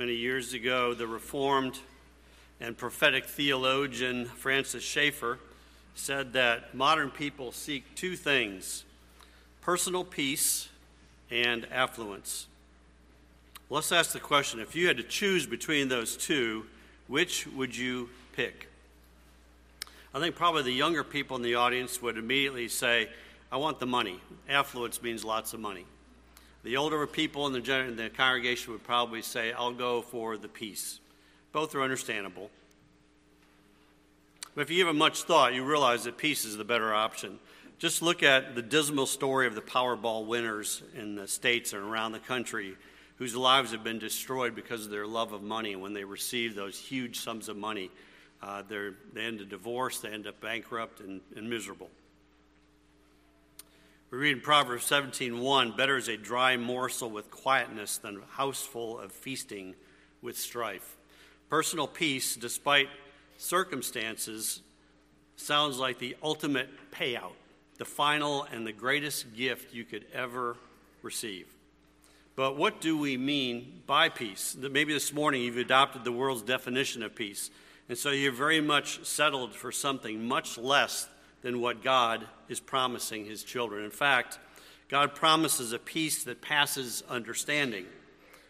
Many years ago, the Reformed and prophetic theologian Francis Schaeffer said that modern people seek two things personal peace and affluence. Let's ask the question if you had to choose between those two, which would you pick? I think probably the younger people in the audience would immediately say, I want the money. Affluence means lots of money. The older people in the, in the congregation would probably say, I'll go for the peace. Both are understandable. But if you give it much thought, you realize that peace is the better option. Just look at the dismal story of the Powerball winners in the states and around the country whose lives have been destroyed because of their love of money. When they receive those huge sums of money, uh, they end up divorced, they end up bankrupt and, and miserable. We read in Proverbs 17:1, "Better is a dry morsel with quietness than a house full of feasting with strife." Personal peace, despite circumstances, sounds like the ultimate payout the final and the greatest gift you could ever receive. But what do we mean by peace? Maybe this morning you've adopted the world's definition of peace, and so you're very much settled for something much less than what God is promising his children. In fact, God promises a peace that passes understanding,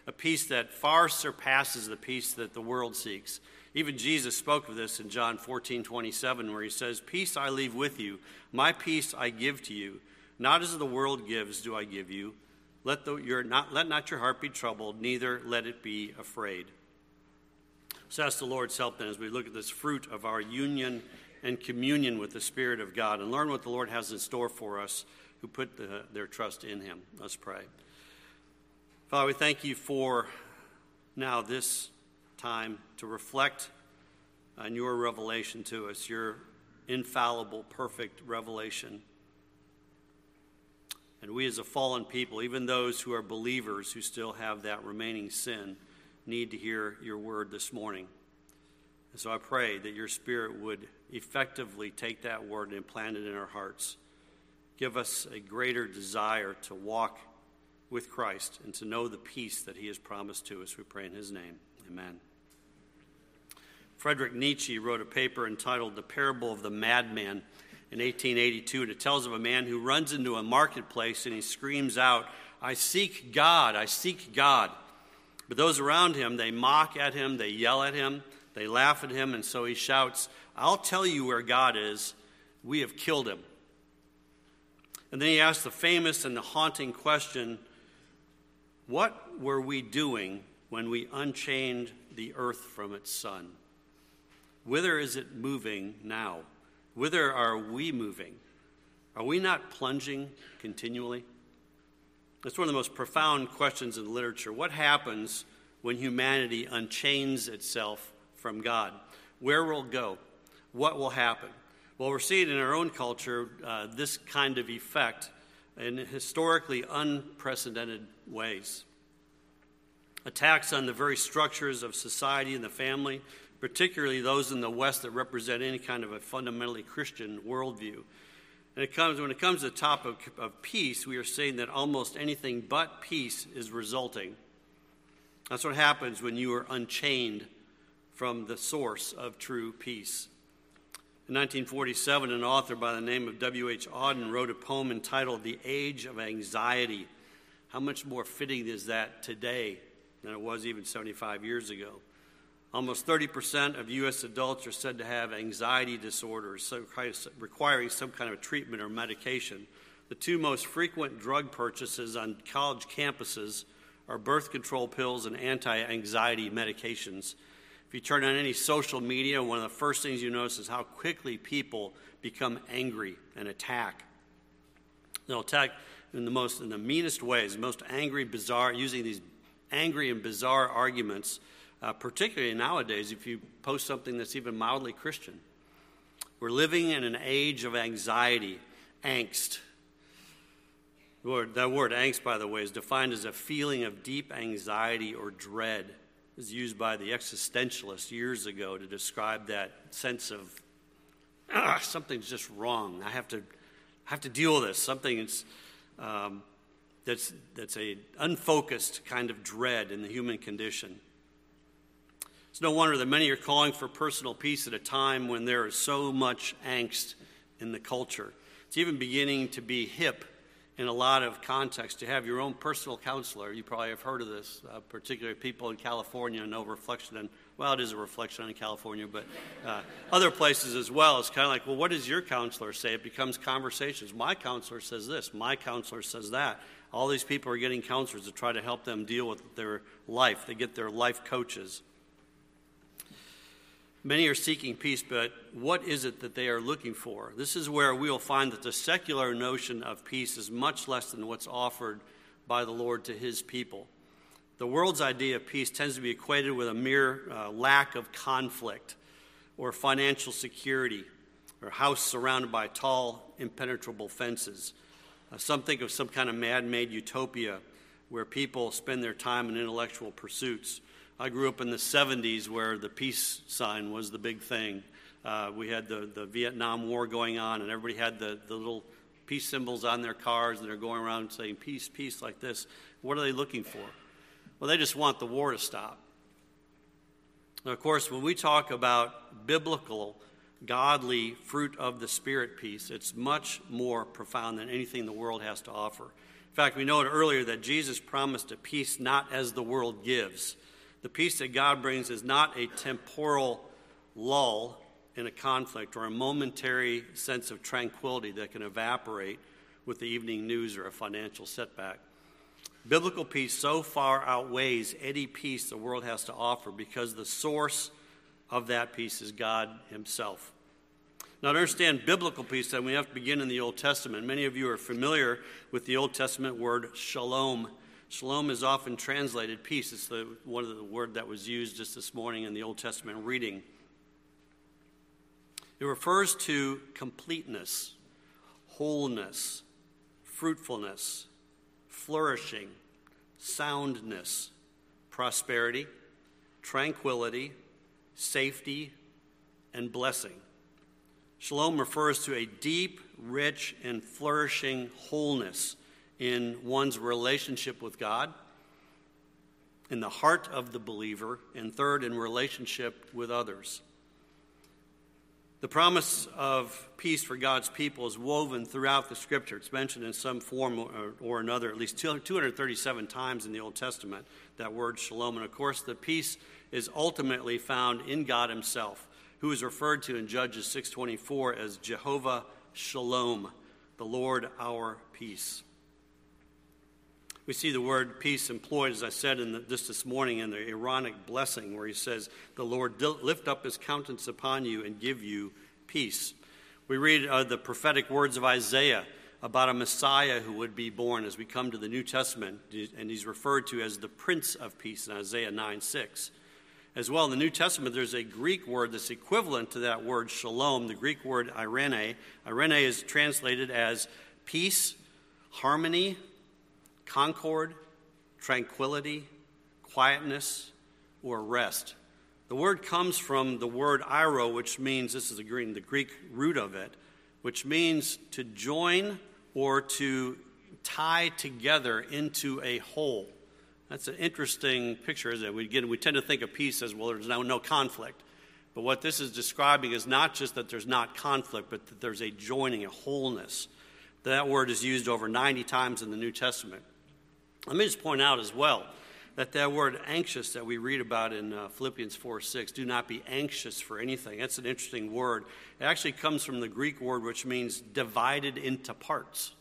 a peace that far surpasses the peace that the world seeks. Even Jesus spoke of this in John 14, 27, where he says, Peace I leave with you, my peace I give to you. Not as the world gives, do I give you. Let, the, your, not, let not your heart be troubled, neither let it be afraid. So ask the Lord's help then as we look at this fruit of our union and communion with the Spirit of God and learn what the Lord has in store for us who put the, their trust in Him. Let's pray. Father, we thank you for now this time to reflect on your revelation to us, your infallible, perfect revelation. And we, as a fallen people, even those who are believers who still have that remaining sin, need to hear your word this morning. And so I pray that your Spirit would effectively take that word and implant it in our hearts. Give us a greater desire to walk with Christ and to know the peace that he has promised to us. We pray in his name. Amen. Frederick Nietzsche wrote a paper entitled The Parable of the Madman in 1882, and it tells of a man who runs into a marketplace and he screams out, I seek God, I seek God. But those around him, they mock at him, they yell at him, they laugh at him, and so he shouts, I'll tell you where God is. We have killed him. And then he asks the famous and the haunting question What were we doing when we unchained the earth from its sun? Whither is it moving now? Whither are we moving? Are we not plunging continually? That's one of the most profound questions in literature. What happens when humanity unchains itself from God? Where will go? What will happen? Well, we're seeing in our own culture uh, this kind of effect in historically unprecedented ways. Attacks on the very structures of society and the family, particularly those in the West that represent any kind of a fundamentally Christian worldview. And it comes, when it comes to the topic of, of peace, we are saying that almost anything but peace is resulting. That's what happens when you are unchained from the source of true peace. In 1947, an author by the name of W.H. Auden wrote a poem entitled The Age of Anxiety. How much more fitting is that today than it was even 75 years ago? Almost 30% of U.S. adults are said to have anxiety disorders, so requiring some kind of treatment or medication. The two most frequent drug purchases on college campuses are birth control pills and anti anxiety medications. If you turn on any social media, one of the first things you notice is how quickly people become angry and attack. They'll attack in the most, in the meanest ways, most angry, bizarre, using these angry and bizarre arguments uh, particularly nowadays if you post something that's even mildly Christian. We're living in an age of anxiety, angst. Word, that word angst, by the way, is defined as a feeling of deep anxiety or dread. Was used by the existentialists years ago to describe that sense of ah, something's just wrong. I have to, I have to deal with this. Something is, um, that's that's a unfocused kind of dread in the human condition. It's no wonder that many are calling for personal peace at a time when there is so much angst in the culture. It's even beginning to be hip in a lot of contexts to have your own personal counselor. You probably have heard of this, uh, particularly people in California know reflection on, well, it is a reflection on California, but uh, other places as well. It's kind of like, well, what does your counselor say? It becomes conversations. My counselor says this. My counselor says that. All these people are getting counselors to try to help them deal with their life. They get their life coaches. Many are seeking peace, but what is it that they are looking for? This is where we will find that the secular notion of peace is much less than what's offered by the Lord to his people. The world's idea of peace tends to be equated with a mere uh, lack of conflict or financial security or house surrounded by tall, impenetrable fences. Uh, some think of some kind of man made utopia where people spend their time in intellectual pursuits. I grew up in the 70s where the peace sign was the big thing. Uh, we had the, the Vietnam War going on, and everybody had the, the little peace symbols on their cars, and they're going around saying, Peace, peace, like this. What are they looking for? Well, they just want the war to stop. of course, when we talk about biblical, godly fruit of the Spirit peace, it's much more profound than anything the world has to offer. In fact, we noted earlier that Jesus promised a peace not as the world gives. The peace that God brings is not a temporal lull in a conflict or a momentary sense of tranquility that can evaporate with the evening news or a financial setback. Biblical peace so far outweighs any peace the world has to offer because the source of that peace is God Himself. Now, to understand biblical peace, then we have to begin in the Old Testament. Many of you are familiar with the Old Testament word shalom. Shalom is often translated peace. It's the, one of the word that was used just this morning in the Old Testament reading. It refers to completeness, wholeness, fruitfulness, flourishing, soundness, prosperity, tranquility, safety, and blessing. Shalom refers to a deep, rich, and flourishing wholeness in one's relationship with God, in the heart of the believer, and third, in relationship with others. The promise of peace for God's people is woven throughout the scripture. It's mentioned in some form or, or, another, at least 237 times in the Old Testament, that word shalom. And of course, the peace is ultimately found in God Himself, who is referred to in Judges 6:24 as Jehovah Shalom, the Lord our peace. We see the word peace employed, as I said in the, this this morning, in the Aaronic blessing, where he says, The Lord lift up his countenance upon you and give you peace. We read uh, the prophetic words of Isaiah about a Messiah who would be born as we come to the New Testament, and he's referred to as the Prince of Peace in Isaiah 9 6. As well, in the New Testament, there's a Greek word that's equivalent to that word shalom, the Greek word eirene. Eirene is translated as peace, harmony, concord, tranquility, quietness, or rest. The word comes from the word eiro, which means, this is the Greek, the Greek root of it, which means to join or to tie together into a whole. That's an interesting picture, isn't it? We, again, we tend to think of peace as well, there's no, no conflict. But what this is describing is not just that there's not conflict, but that there's a joining, a wholeness. That word is used over 90 times in the New Testament. Let me just point out as well that that word anxious that we read about in uh, Philippians 4 6, do not be anxious for anything. That's an interesting word. It actually comes from the Greek word which means divided into parts.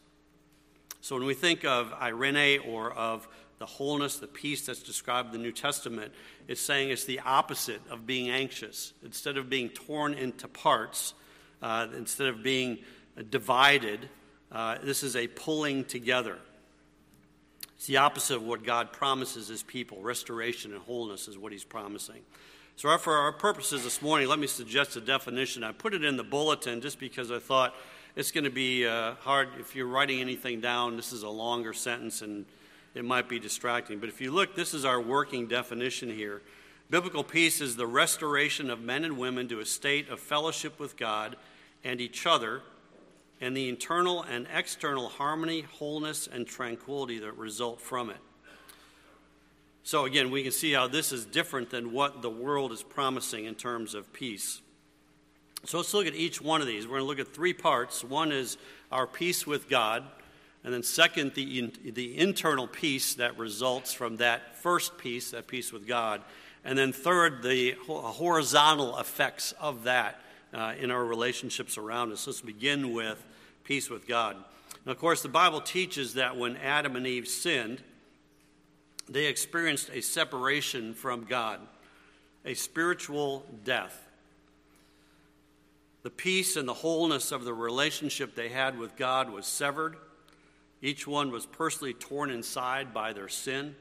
So when we think of eirene or of the wholeness, the peace that's described in the New Testament, it's saying it's the opposite of being anxious. Instead of being torn into parts, uh, instead of being divided, uh, this is a pulling together. It's the opposite of what God promises his people. Restoration and wholeness is what he's promising. So, for our purposes this morning, let me suggest a definition. I put it in the bulletin just because I thought it's going to be uh, hard if you're writing anything down. This is a longer sentence and it might be distracting. But if you look, this is our working definition here. Biblical peace is the restoration of men and women to a state of fellowship with God and each other and the internal and external harmony, wholeness, and tranquility that result from it. So, again, we can see how this is different than what the world is promising in terms of peace. So, let's look at each one of these. We're going to look at three parts. One is our peace with God, and then, second, the, in, the internal peace that results from that first peace, that peace with God. And then, third, the horizontal effects of that uh, in our relationships around us. Let's begin with peace with God. Now, of course, the Bible teaches that when Adam and Eve sinned, they experienced a separation from God, a spiritual death. The peace and the wholeness of the relationship they had with God was severed. Each one was personally torn inside by their sin.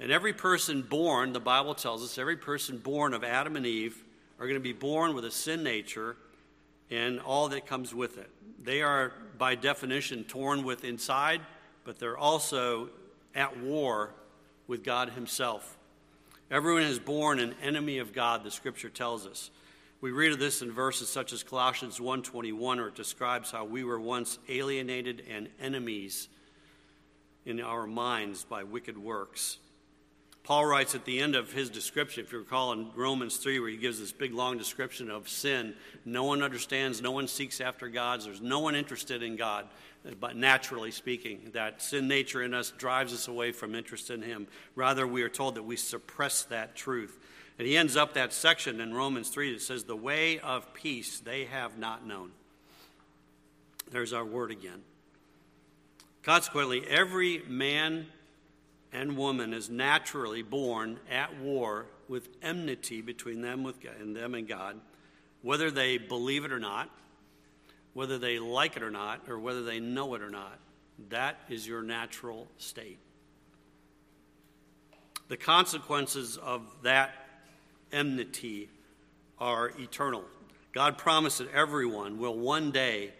And every person born, the Bible tells us, every person born of Adam and Eve are going to be born with a sin nature and all that comes with it. They are, by definition, torn with inside, but they're also at war with God Himself. Everyone is born an enemy of God, the scripture tells us. We read of this in verses such as Colossians 1:21 where it describes how we were once alienated and enemies in our minds by wicked works. Paul writes at the end of his description, if you recall in Romans 3, where he gives this big long description of sin. No one understands, no one seeks after God, there's no one interested in God, but naturally speaking, that sin nature in us drives us away from interest in Him. Rather, we are told that we suppress that truth. And he ends up that section in Romans 3 that says, The way of peace they have not known. There's our word again. Consequently, every man and woman is naturally born at war with enmity between them with God, and them and God, whether they believe it or not, whether they like it or not, or whether they know it or not. That is your natural state. The consequences of that enmity are eternal. God promised that everyone will one day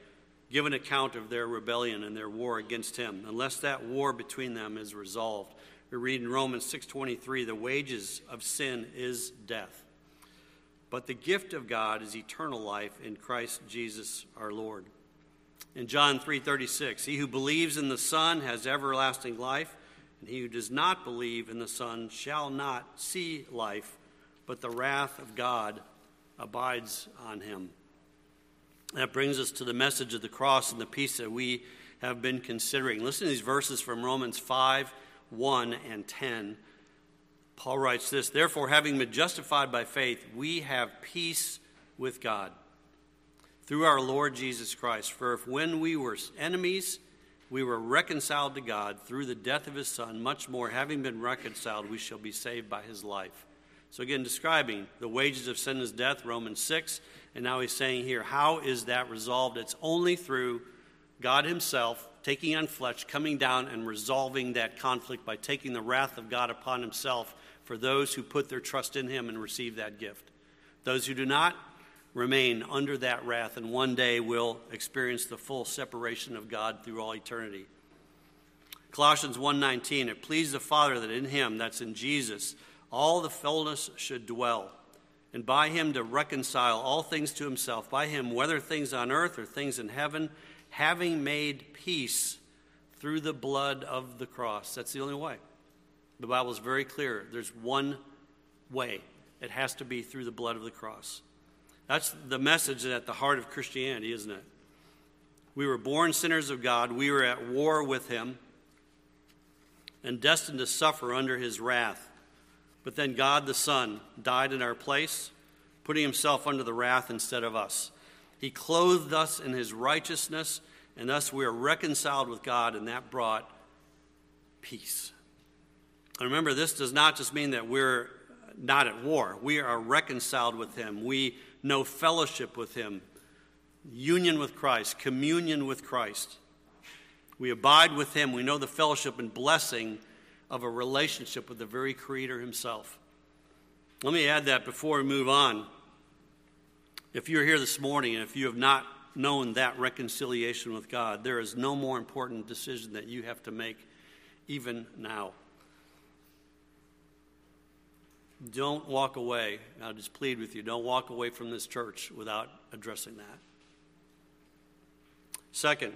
give an account of their rebellion and their war against him unless that war between them is resolved we read in Romans 6:23, the wages of sin is death. But the gift of God is eternal life in Christ Jesus our Lord. In John 3:36, he who believes in the Son has everlasting life, and he who does not believe in the Son shall not see life, but the wrath of God abides on him. That brings us to the message of the cross and the peace that we have been considering. Listen to these verses from Romans 5 1 and 10. Paul writes this Therefore, having been justified by faith, we have peace with God through our Lord Jesus Christ. For if when we were enemies, we were reconciled to God through the death of his Son, much more, having been reconciled, we shall be saved by his life. So, again, describing the wages of sin is death, Romans 6. And now he's saying here, how is that resolved? It's only through God himself taking on flesh, coming down and resolving that conflict by taking the wrath of God upon himself for those who put their trust in him and receive that gift. Those who do not remain under that wrath and one day will experience the full separation of God through all eternity. Colossians 1:19 it pleased the Father that in him that's in Jesus all the fullness should dwell and by him to reconcile all things to himself by him whether things on earth or things in heaven having made peace through the blood of the cross. That's the only way. The Bible is very clear. There's one way. It has to be through the blood of the cross. That's the message at the heart of Christianity, isn't it? We were born sinners of God. We were at war with Him and destined to suffer under His wrath. But then God the Son died in our place, putting Himself under the wrath instead of us. He clothed us in his righteousness, and thus we are reconciled with God, and that brought peace. And remember, this does not just mean that we're not at war. We are reconciled with him. We know fellowship with him, union with Christ, communion with Christ. We abide with him. We know the fellowship and blessing of a relationship with the very Creator himself. Let me add that before we move on. If you're here this morning and if you have not known that reconciliation with God, there is no more important decision that you have to make even now. Don't walk away. I'll just plead with you don't walk away from this church without addressing that. Second,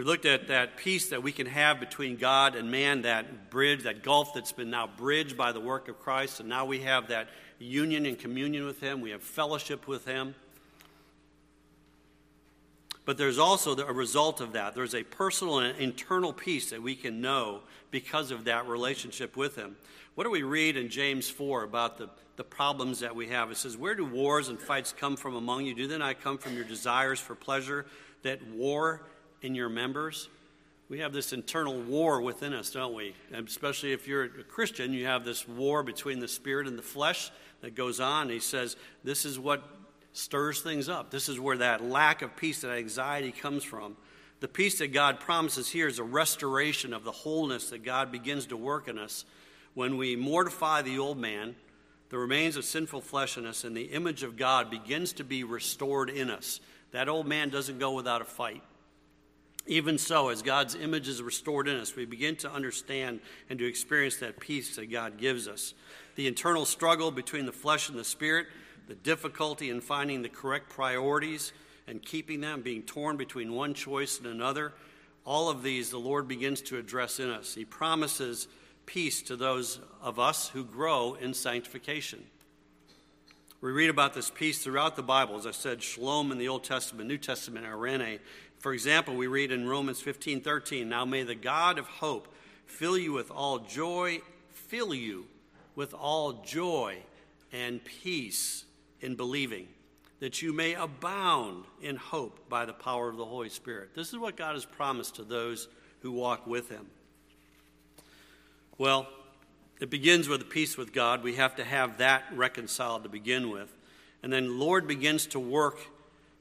We looked at that peace that we can have between God and man, that bridge, that gulf that's been now bridged by the work of Christ, and now we have that union and communion with Him. We have fellowship with Him. But there's also a result of that. There's a personal and internal peace that we can know because of that relationship with Him. What do we read in James 4 about the, the problems that we have? It says, Where do wars and fights come from among you? Do they not come from your desires for pleasure that war in your members. We have this internal war within us, don't we? And especially if you're a Christian, you have this war between the spirit and the flesh that goes on. He says, This is what stirs things up. This is where that lack of peace, that anxiety comes from. The peace that God promises here is a restoration of the wholeness that God begins to work in us when we mortify the old man, the remains of sinful flesh in us, and the image of God begins to be restored in us. That old man doesn't go without a fight. Even so, as God's image is restored in us, we begin to understand and to experience that peace that God gives us. The internal struggle between the flesh and the spirit, the difficulty in finding the correct priorities and keeping them, being torn between one choice and another, all of these the Lord begins to address in us. He promises peace to those of us who grow in sanctification. We read about this peace throughout the Bible. As I said, shalom in the Old Testament, New Testament, eirene for example, we read in Romans 15 13, Now may the God of hope fill you with all joy, fill you with all joy and peace in believing, that you may abound in hope by the power of the Holy Spirit. This is what God has promised to those who walk with Him. Well, it begins with a peace with God. We have to have that reconciled to begin with. And then Lord begins to work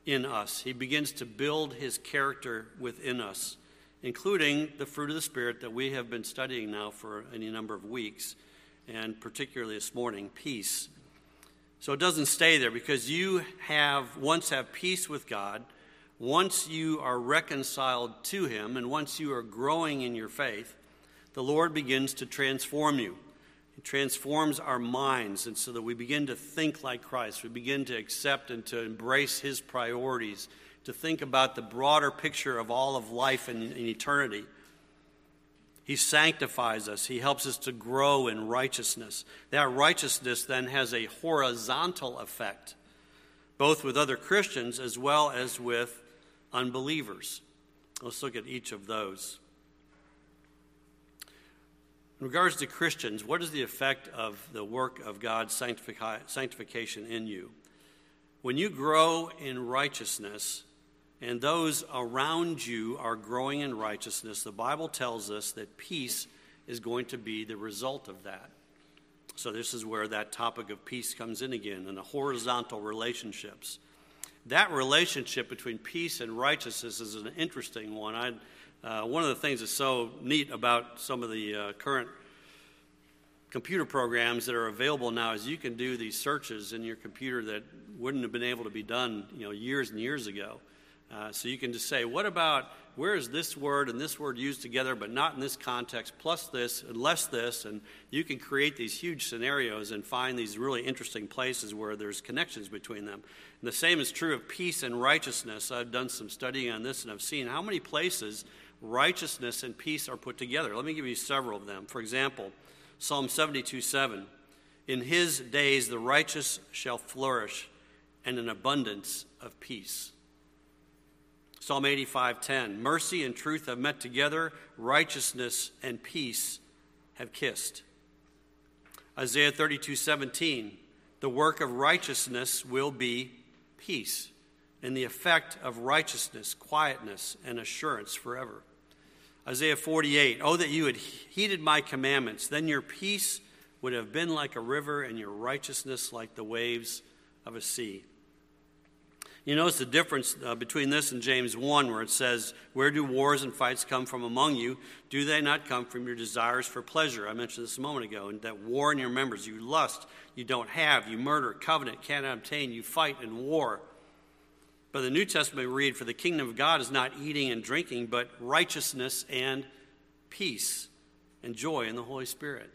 in us. He begins to build his character within us, including the fruit of the Spirit that we have been studying now for any number of weeks, and particularly this morning peace. So it doesn't stay there because you have once have peace with God, once you are reconciled to him, and once you are growing in your faith, the Lord begins to transform you. It transforms our minds, and so that we begin to think like Christ. We begin to accept and to embrace His priorities, to think about the broader picture of all of life and, and eternity. He sanctifies us. He helps us to grow in righteousness. That righteousness then has a horizontal effect, both with other Christians as well as with unbelievers. Let's look at each of those. In regards to Christians, what is the effect of the work of God's sanctification in you? When you grow in righteousness and those around you are growing in righteousness, the Bible tells us that peace is going to be the result of that. So, this is where that topic of peace comes in again and the horizontal relationships. That relationship between peace and righteousness is an interesting one. I uh, one of the things that's so neat about some of the uh, current computer programs that are available now is you can do these searches in your computer that wouldn't have been able to be done you know years and years ago. Uh, so you can just say what about where is this word and this word used together but not in this context plus this and less this? And you can create these huge scenarios and find these really interesting places where there's connections between them. And the same is true of peace and righteousness. I've done some studying on this and i've seen how many places righteousness and peace are put together. Let me give you several of them. For example, Psalm 72 7. In his days the righteous shall flourish, and an abundance of peace. Psalm 85:10 Mercy and truth have met together righteousness and peace have kissed. Isaiah 32:17 The work of righteousness will be peace and the effect of righteousness quietness and assurance forever. Isaiah 48 Oh, that you had heeded my commandments, then your peace would have been like a river and your righteousness like the waves of a sea. You notice the difference uh, between this and James 1, where it says, Where do wars and fights come from among you? Do they not come from your desires for pleasure? I mentioned this a moment ago, and that war in your members. You lust, you don't have, you murder, covenant, cannot obtain, you fight in war. But the New Testament we read, For the kingdom of God is not eating and drinking, but righteousness and peace and joy in the Holy Spirit.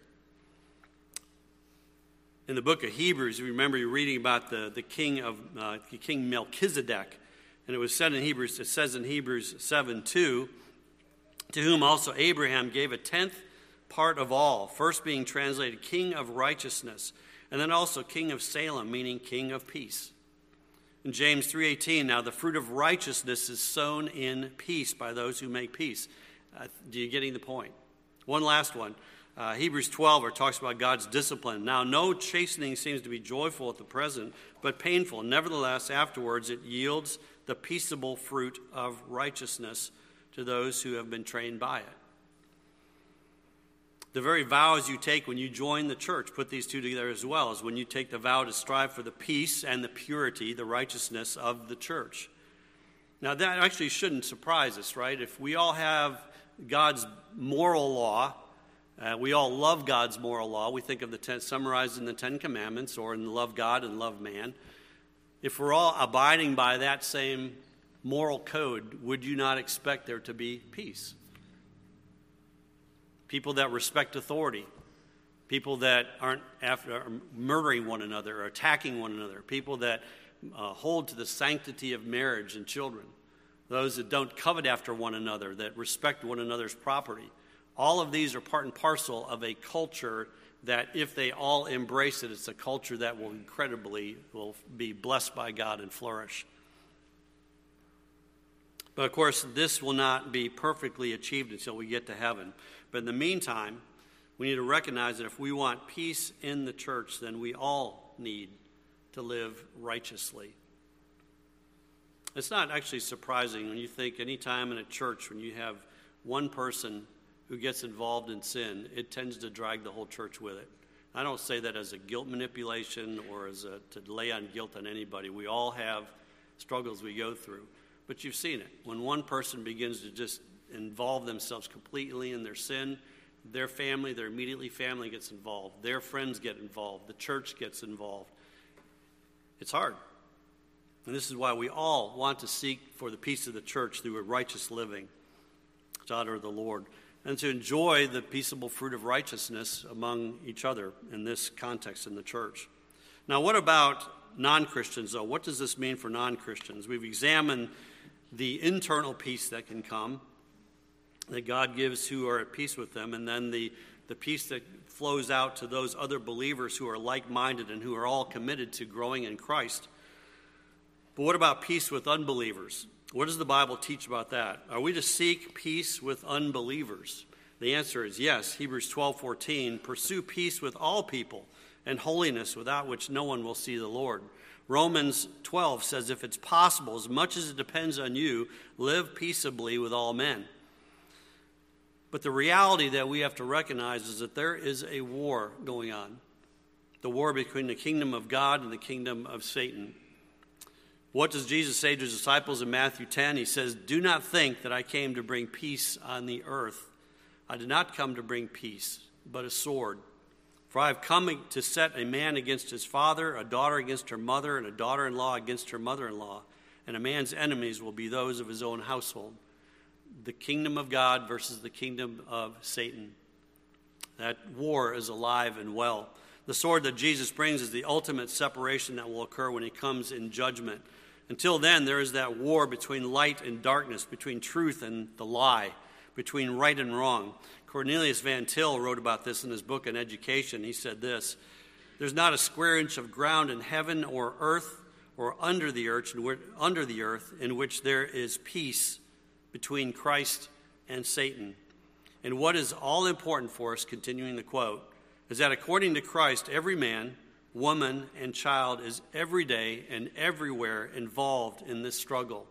In the book of Hebrews, you remember you're reading about the, the king of uh, King Melchizedek. And it was said in Hebrews, it says in Hebrews 7 2, to whom also Abraham gave a tenth part of all, first being translated King of Righteousness, and then also King of Salem, meaning King of Peace. In James 3:18, now the fruit of righteousness is sown in peace by those who make peace. Uh, do you getting the point? One last one. Uh, Hebrews 12, where talks about God's discipline. Now, no chastening seems to be joyful at the present, but painful. Nevertheless, afterwards, it yields the peaceable fruit of righteousness to those who have been trained by it. The very vows you take when you join the church put these two together as well, as when you take the vow to strive for the peace and the purity, the righteousness of the church. Now, that actually shouldn't surprise us, right? If we all have God's moral law, uh, we all love God's moral law. We think of the ten, summarized in the Ten Commandments or in love God and love man. If we're all abiding by that same moral code, would you not expect there to be peace? People that respect authority, people that aren't after, murdering one another or attacking one another, people that uh, hold to the sanctity of marriage and children, those that don't covet after one another, that respect one another's property all of these are part and parcel of a culture that if they all embrace it, it's a culture that will incredibly will be blessed by God and flourish. But of course, this will not be perfectly achieved until we get to heaven. But in the meantime, we need to recognize that if we want peace in the church, then we all need to live righteously. It's not actually surprising when you think any time in a church when you have one person who gets involved in sin, it tends to drag the whole church with it. I don't say that as a guilt manipulation or as a, to lay on guilt on anybody. We all have struggles we go through. But you've seen it. When one person begins to just involve themselves completely in their sin, their family, their immediately family gets involved, their friends get involved, the church gets involved. It's hard. And this is why we all want to seek for the peace of the church through a righteous living to honor the Lord and to enjoy the peaceable fruit of righteousness among each other in this context in the church. Now, what about non Christians, though? What does this mean for non Christians? We've examined the internal peace that can come, that God gives who are at peace with them, and then the, the peace that flows out to those other believers who are like minded and who are all committed to growing in Christ. But what about peace with unbelievers? What does the Bible teach about that? Are we to seek peace with unbelievers? The answer is yes. Hebrews 12:14, pursue peace with all people and holiness without which no one will see the Lord. Romans 12 says if it's possible as much as it depends on you, live peaceably with all men. But the reality that we have to recognize is that there is a war going on. The war between the kingdom of God and the kingdom of Satan. What does Jesus say to his disciples in Matthew 10? He says, Do not think that I came to bring peace on the earth. I did not come to bring peace, but a sword. For I have come to set a man against his father, a daughter against her mother, and a daughter in law against her mother in law. And a man's enemies will be those of his own household. The kingdom of God versus the kingdom of Satan. That war is alive and well. The sword that Jesus brings is the ultimate separation that will occur when he comes in judgment. Until then, there is that war between light and darkness, between truth and the lie, between right and wrong. Cornelius Van Til wrote about this in his book on education. He said this There's not a square inch of ground in heaven or earth or under the earth, under the earth in which there is peace between Christ and Satan. And what is all important for us, continuing the quote, is that according to Christ, every man, woman, and child is every day and everywhere involved in this struggle.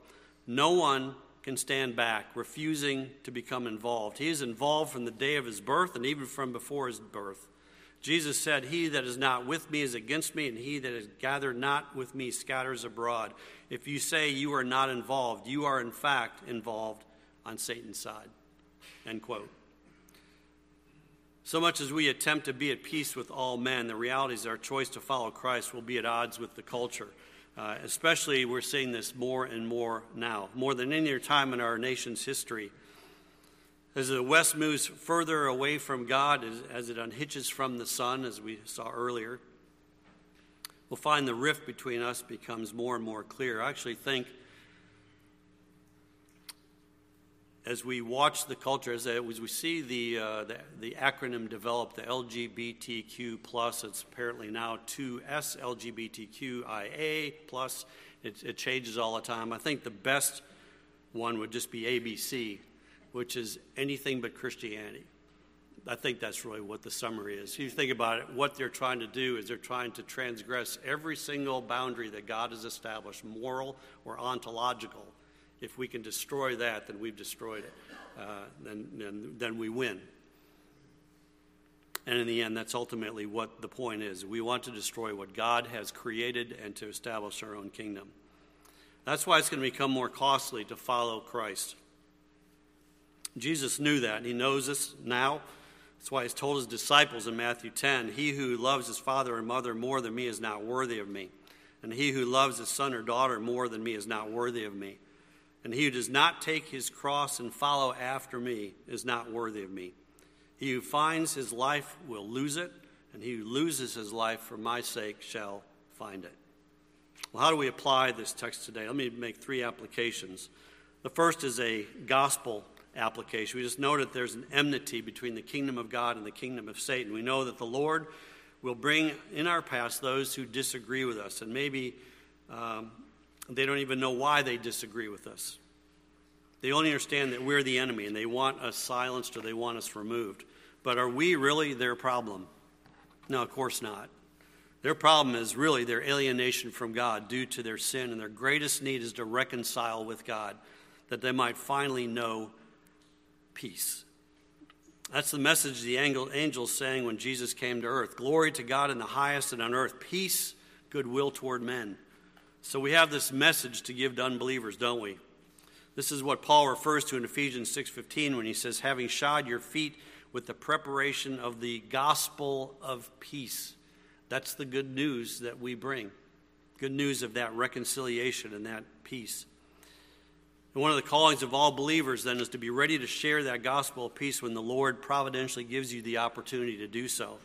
No one can stand back, refusing to become involved. He is involved from the day of his birth and even from before his birth. Jesus said, He that is not with me is against me, and he that is gathered not with me scatters abroad. If you say you are not involved, you are in fact involved on Satan's side. End quote. So much as we attempt to be at peace with all men, the reality is our choice to follow Christ will be at odds with the culture. Uh, especially, we're seeing this more and more now, more than any other time in our nation's history. As the West moves further away from God, as, as it unhitches from the sun, as we saw earlier, we'll find the rift between us becomes more and more clear. I actually think as we watch the culture, as, as we see the, uh, the, the, acronym develop, the LGBTQ plus, it's apparently now 2S LGBTQIA plus. It, it changes all the time. I think the best one would just be ABC, which is anything but Christianity. I think that's really what the summary is. If you think about it, what they're trying to do is they're trying to transgress every single boundary that God has established, moral or ontological. If we can destroy that, then we've destroyed it. Uh, then, then, then we win. And in the end, that's ultimately what the point is. We want to destroy what God has created and to establish our own kingdom. That's why it's going to become more costly to follow Christ. Jesus knew that, and he knows this now. That's why he's told his disciples in Matthew 10 He who loves his father and mother more than me is not worthy of me. And he who loves his son or daughter more than me is not worthy of me. And he who does not take his cross and follow after me is not worthy of me. He who finds his life will lose it, and he who loses his life for my sake shall find it. Well, how do we apply this text today? Let me make three applications. The first is a gospel application. We just know that there's an enmity between the kingdom of God and the kingdom of Satan. We know that the Lord will bring in our past those who disagree with us, and maybe um, they don't even know why they disagree with us. They only understand that we're the enemy and they want us silenced or they want us removed. But are we really their problem? No, of course not. Their problem is really their alienation from God due to their sin, and their greatest need is to reconcile with God that they might finally know peace. That's the message the angels sang when Jesus came to earth. Glory to God in the highest and on earth, peace, goodwill toward men. So we have this message to give to unbelievers, don't we? This is what Paul refers to in Ephesians 6:15 when he says having shod your feet with the preparation of the gospel of peace. That's the good news that we bring. Good news of that reconciliation and that peace. And one of the callings of all believers then is to be ready to share that gospel of peace when the Lord providentially gives you the opportunity to do so.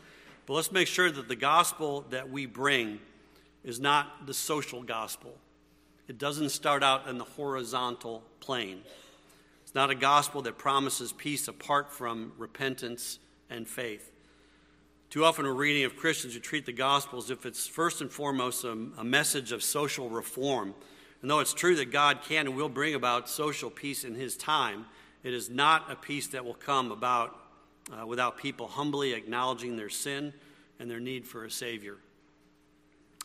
But let's make sure that the gospel that we bring is not the social gospel. It doesn't start out in the horizontal plane. It's not a gospel that promises peace apart from repentance and faith. Too often, we're reading of Christians who treat the gospel as if it's first and foremost a, a message of social reform and though it's true that God can and will bring about social peace in His time, it is not a peace that will come about uh, without people humbly acknowledging their sin and their need for a Savior.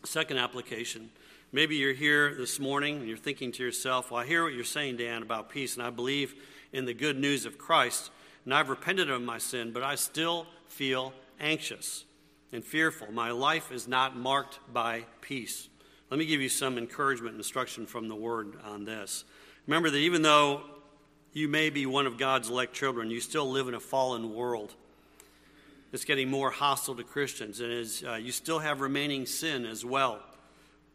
Second application. Maybe you're here this morning and you're thinking to yourself, Well, I hear what you're saying, Dan, about peace, and I believe in the good news of Christ, and I've repented of my sin, but I still feel anxious and fearful. My life is not marked by peace. Let me give you some encouragement and instruction from the Word on this. Remember that even though you may be one of God's elect children, you still live in a fallen world. It's getting more hostile to Christians, and is, uh, you still have remaining sin as well.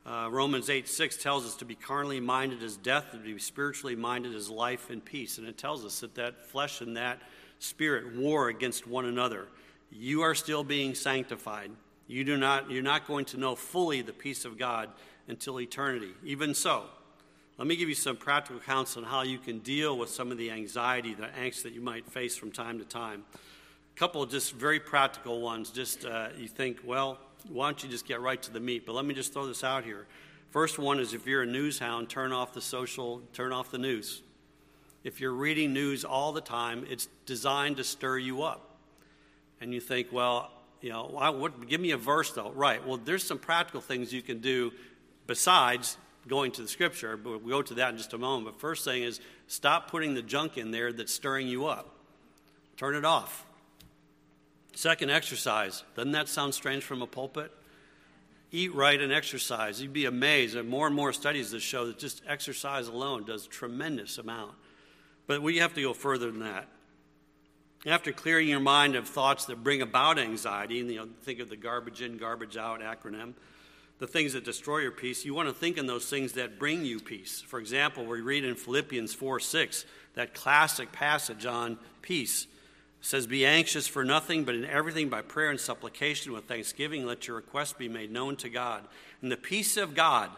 Uh, Romans 8 6 tells us to be carnally minded as death, to be spiritually minded as life and peace. And it tells us that that flesh and that spirit war against one another. You are still being sanctified. You do not, you're not going to know fully the peace of God until eternity. Even so, let me give you some practical counsel on how you can deal with some of the anxiety, the angst that you might face from time to time. Couple of just very practical ones. Just uh, you think, well, why don't you just get right to the meat? But let me just throw this out here. First one is if you're a news hound, turn off the social, turn off the news. If you're reading news all the time, it's designed to stir you up. And you think, well, you know, what, give me a verse though. Right. Well, there's some practical things you can do besides going to the scripture, but we'll go to that in just a moment. But first thing is stop putting the junk in there that's stirring you up. Turn it off. Second, exercise. Doesn't that sound strange from a pulpit? Eat right and exercise. You'd be amazed. There are more and more studies that show that just exercise alone does a tremendous amount. But we have to go further than that. After clearing your mind of thoughts that bring about anxiety, and you know, think of the garbage in, garbage out acronym, the things that destroy your peace, you want to think in those things that bring you peace. For example, we read in Philippians 4 6, that classic passage on peace. Says, Be anxious for nothing, but in everything by prayer and supplication with thanksgiving, let your requests be made known to God. And the peace of God,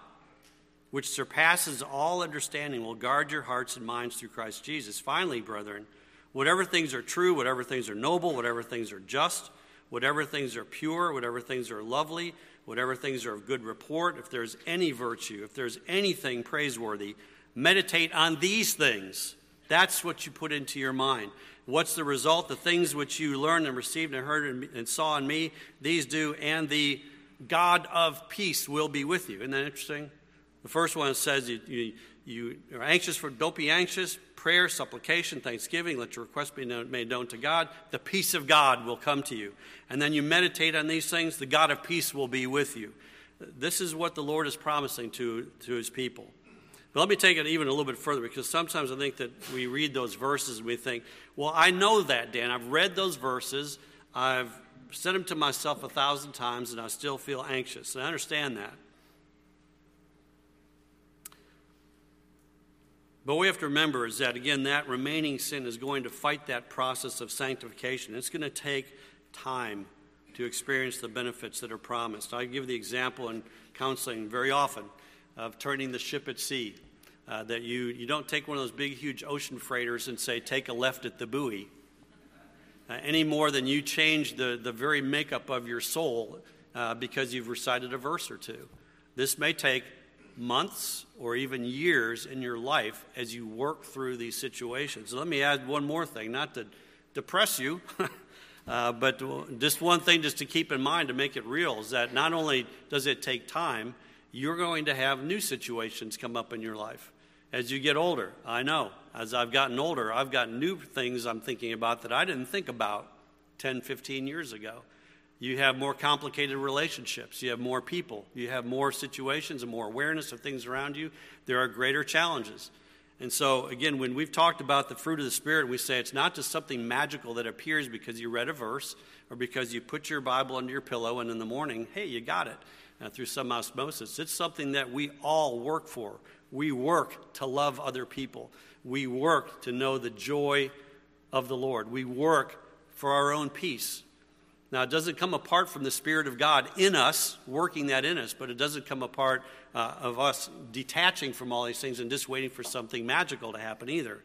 which surpasses all understanding, will guard your hearts and minds through Christ Jesus. Finally, brethren, whatever things are true, whatever things are noble, whatever things are just, whatever things are pure, whatever things are lovely, whatever things are of good report, if there's any virtue, if there's anything praiseworthy, meditate on these things. That's what you put into your mind. What's the result? The things which you learned and received and heard and saw in me, these do, and the God of peace will be with you. Isn't that interesting? The first one says you, you, you are anxious for, don't be anxious. Prayer, supplication, thanksgiving, let your request be known, made known to God. The peace of God will come to you. And then you meditate on these things, the God of peace will be with you. This is what the Lord is promising to, to his people. But let me take it even a little bit further because sometimes I think that we read those verses and we think, well, I know that, Dan. I've read those verses. I've said them to myself a thousand times and I still feel anxious. And I understand that. But what we have to remember is that, again, that remaining sin is going to fight that process of sanctification. It's going to take time to experience the benefits that are promised. I give the example in counseling very often of turning the ship at sea. Uh, that you, you don't take one of those big, huge ocean freighters and say, take a left at the buoy, uh, any more than you change the, the very makeup of your soul uh, because you've recited a verse or two. This may take months or even years in your life as you work through these situations. let me add one more thing, not to depress you, uh, but just one thing just to keep in mind to make it real is that not only does it take time, you're going to have new situations come up in your life as you get older. I know. As I've gotten older, I've got new things I'm thinking about that I didn't think about 10, 15 years ago. You have more complicated relationships. You have more people. You have more situations and more awareness of things around you. There are greater challenges. And so, again, when we've talked about the fruit of the Spirit, we say it's not just something magical that appears because you read a verse or because you put your Bible under your pillow and in the morning, hey, you got it uh, through some osmosis. It's something that we all work for. We work to love other people. We work to know the joy of the Lord. We work for our own peace. Now, it doesn't come apart from the Spirit of God in us, working that in us, but it doesn't come apart uh, of us detaching from all these things and just waiting for something magical to happen either.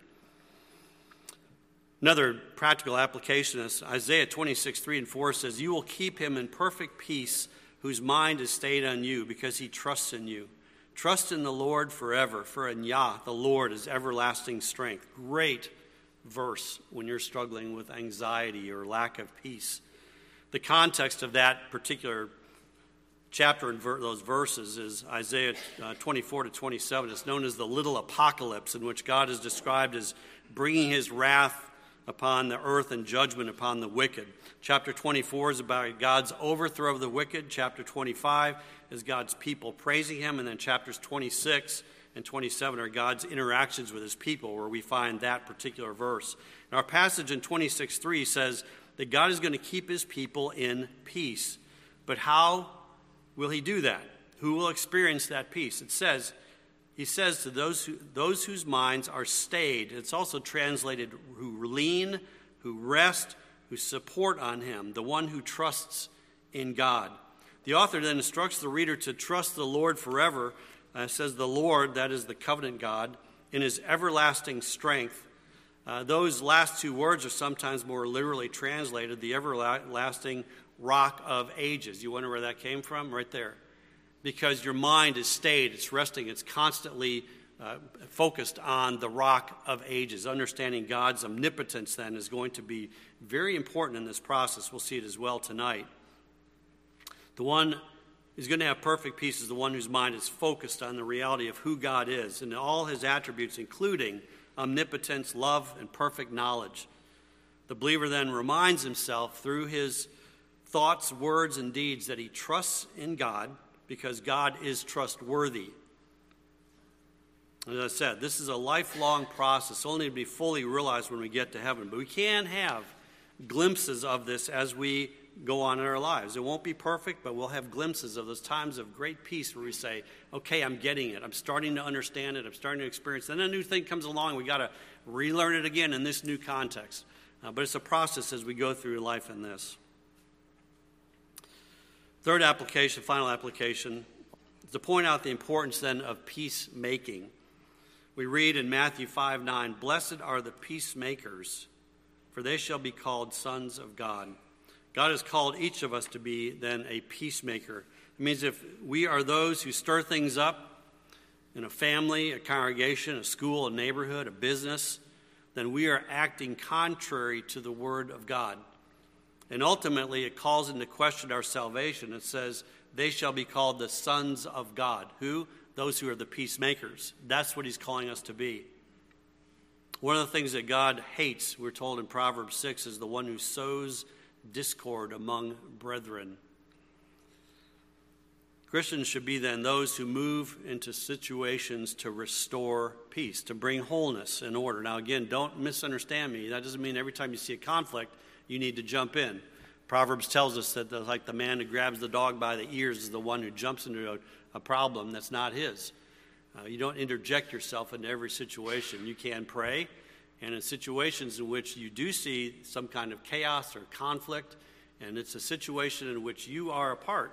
Another practical application is Isaiah 26, 3 and 4 says, You will keep him in perfect peace whose mind is stayed on you because he trusts in you. Trust in the Lord forever, for in Yah, the Lord, is everlasting strength. Great verse when you're struggling with anxiety or lack of peace. The context of that particular chapter and ver- those verses is Isaiah uh, 24 to 27. It's known as the little apocalypse, in which God is described as bringing his wrath upon the earth and judgment upon the wicked. Chapter 24 is about God's overthrow of the wicked. Chapter 25 is God's people praising him. And then chapters 26 and 27 are God's interactions with his people, where we find that particular verse. And our passage in 26 3 says that God is going to keep his people in peace. But how will he do that? Who will experience that peace? It says, he says to those, who, those whose minds are stayed, it's also translated who lean, who rest, who support on him, the one who trusts in God. The author then instructs the reader to trust the Lord forever. Uh, says the Lord, that is the covenant God, in his everlasting strength. Uh, those last two words are sometimes more literally translated the everlasting rock of ages. You wonder where that came from? Right there because your mind is stayed, it's resting, it's constantly uh, focused on the rock of ages. Understanding God's omnipotence then is going to be very important in this process. We'll see it as well tonight. The one who's going to have perfect peace is the one whose mind is focused on the reality of who God is and all his attributes, including omnipotence, love, and perfect knowledge. The believer then reminds himself through his thoughts, words, and deeds that he trusts in God because God is trustworthy. As I said, this is a lifelong process, only to be fully realized when we get to heaven. But we can have glimpses of this as we go on in our lives. It won't be perfect, but we'll have glimpses of those times of great peace where we say, okay, I'm getting it. I'm starting to understand it. I'm starting to experience it. Then a new thing comes along. we got to relearn it again in this new context. Uh, but it's a process as we go through life in this. Third application, final application, To point out the importance then of peacemaking, we read in Matthew 5 9, Blessed are the peacemakers, for they shall be called sons of God. God has called each of us to be then a peacemaker. It means if we are those who stir things up in a family, a congregation, a school, a neighborhood, a business, then we are acting contrary to the Word of God. And ultimately, it calls into question our salvation. It says, They shall be called the sons of God. Who? Those who are the peacemakers. That's what He's calling us to be. One of the things that God hates, we're told in Proverbs 6, is the one who sows discord among brethren. Christians should be then those who move into situations to restore peace, to bring wholeness and order. Now, again, don't misunderstand me. That doesn't mean every time you see a conflict, you need to jump in. Proverbs tells us that, the, like the man who grabs the dog by the ears is the one who jumps into a, a problem that's not his. Uh, you don't interject yourself into every situation. You can pray, and in situations in which you do see some kind of chaos or conflict, and it's a situation in which you are a part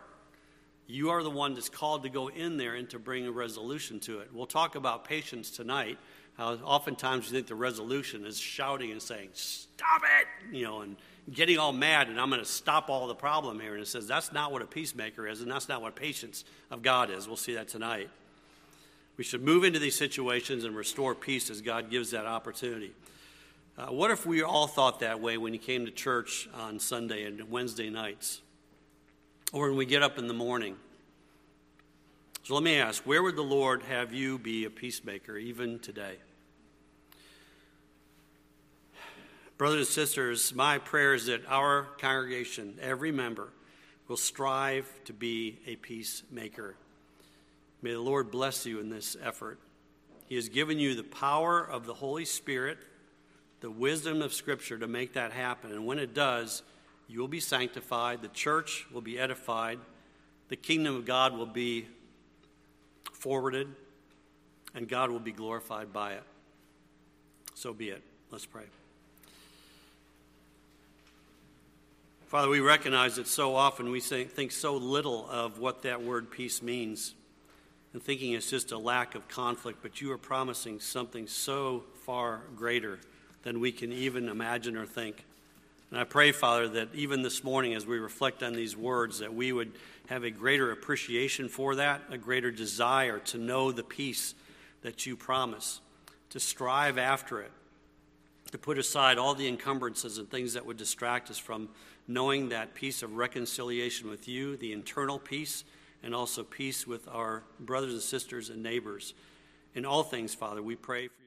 you are the one that's called to go in there and to bring a resolution to it. We'll talk about patience tonight. How oftentimes you think the resolution is shouting and saying, Stop it! You know, and getting all mad, and I'm going to stop all the problem here. And it says that's not what a peacemaker is, and that's not what patience of God is. We'll see that tonight. We should move into these situations and restore peace as God gives that opportunity. Uh, what if we all thought that way when you came to church on Sunday and Wednesday nights? or when we get up in the morning. So let me ask where would the Lord have you be a peacemaker even today? Brothers and sisters, my prayer is that our congregation, every member, will strive to be a peacemaker. May the Lord bless you in this effort. He has given you the power of the Holy Spirit, the wisdom of Scripture to make that happen. And when it does, you will be sanctified, the church will be edified, the kingdom of God will be forwarded, and God will be glorified by it. So be it. Let's pray. Father, we recognize that so often we think so little of what that word peace means and thinking it's just a lack of conflict, but you are promising something so far greater than we can even imagine or think. And I pray, Father, that even this morning as we reflect on these words, that we would have a greater appreciation for that, a greater desire to know the peace that you promise, to strive after it, to put aside all the encumbrances and things that would distract us from knowing that peace of reconciliation with you, the internal peace, and also peace with our brothers and sisters and neighbors. In all things, Father, we pray for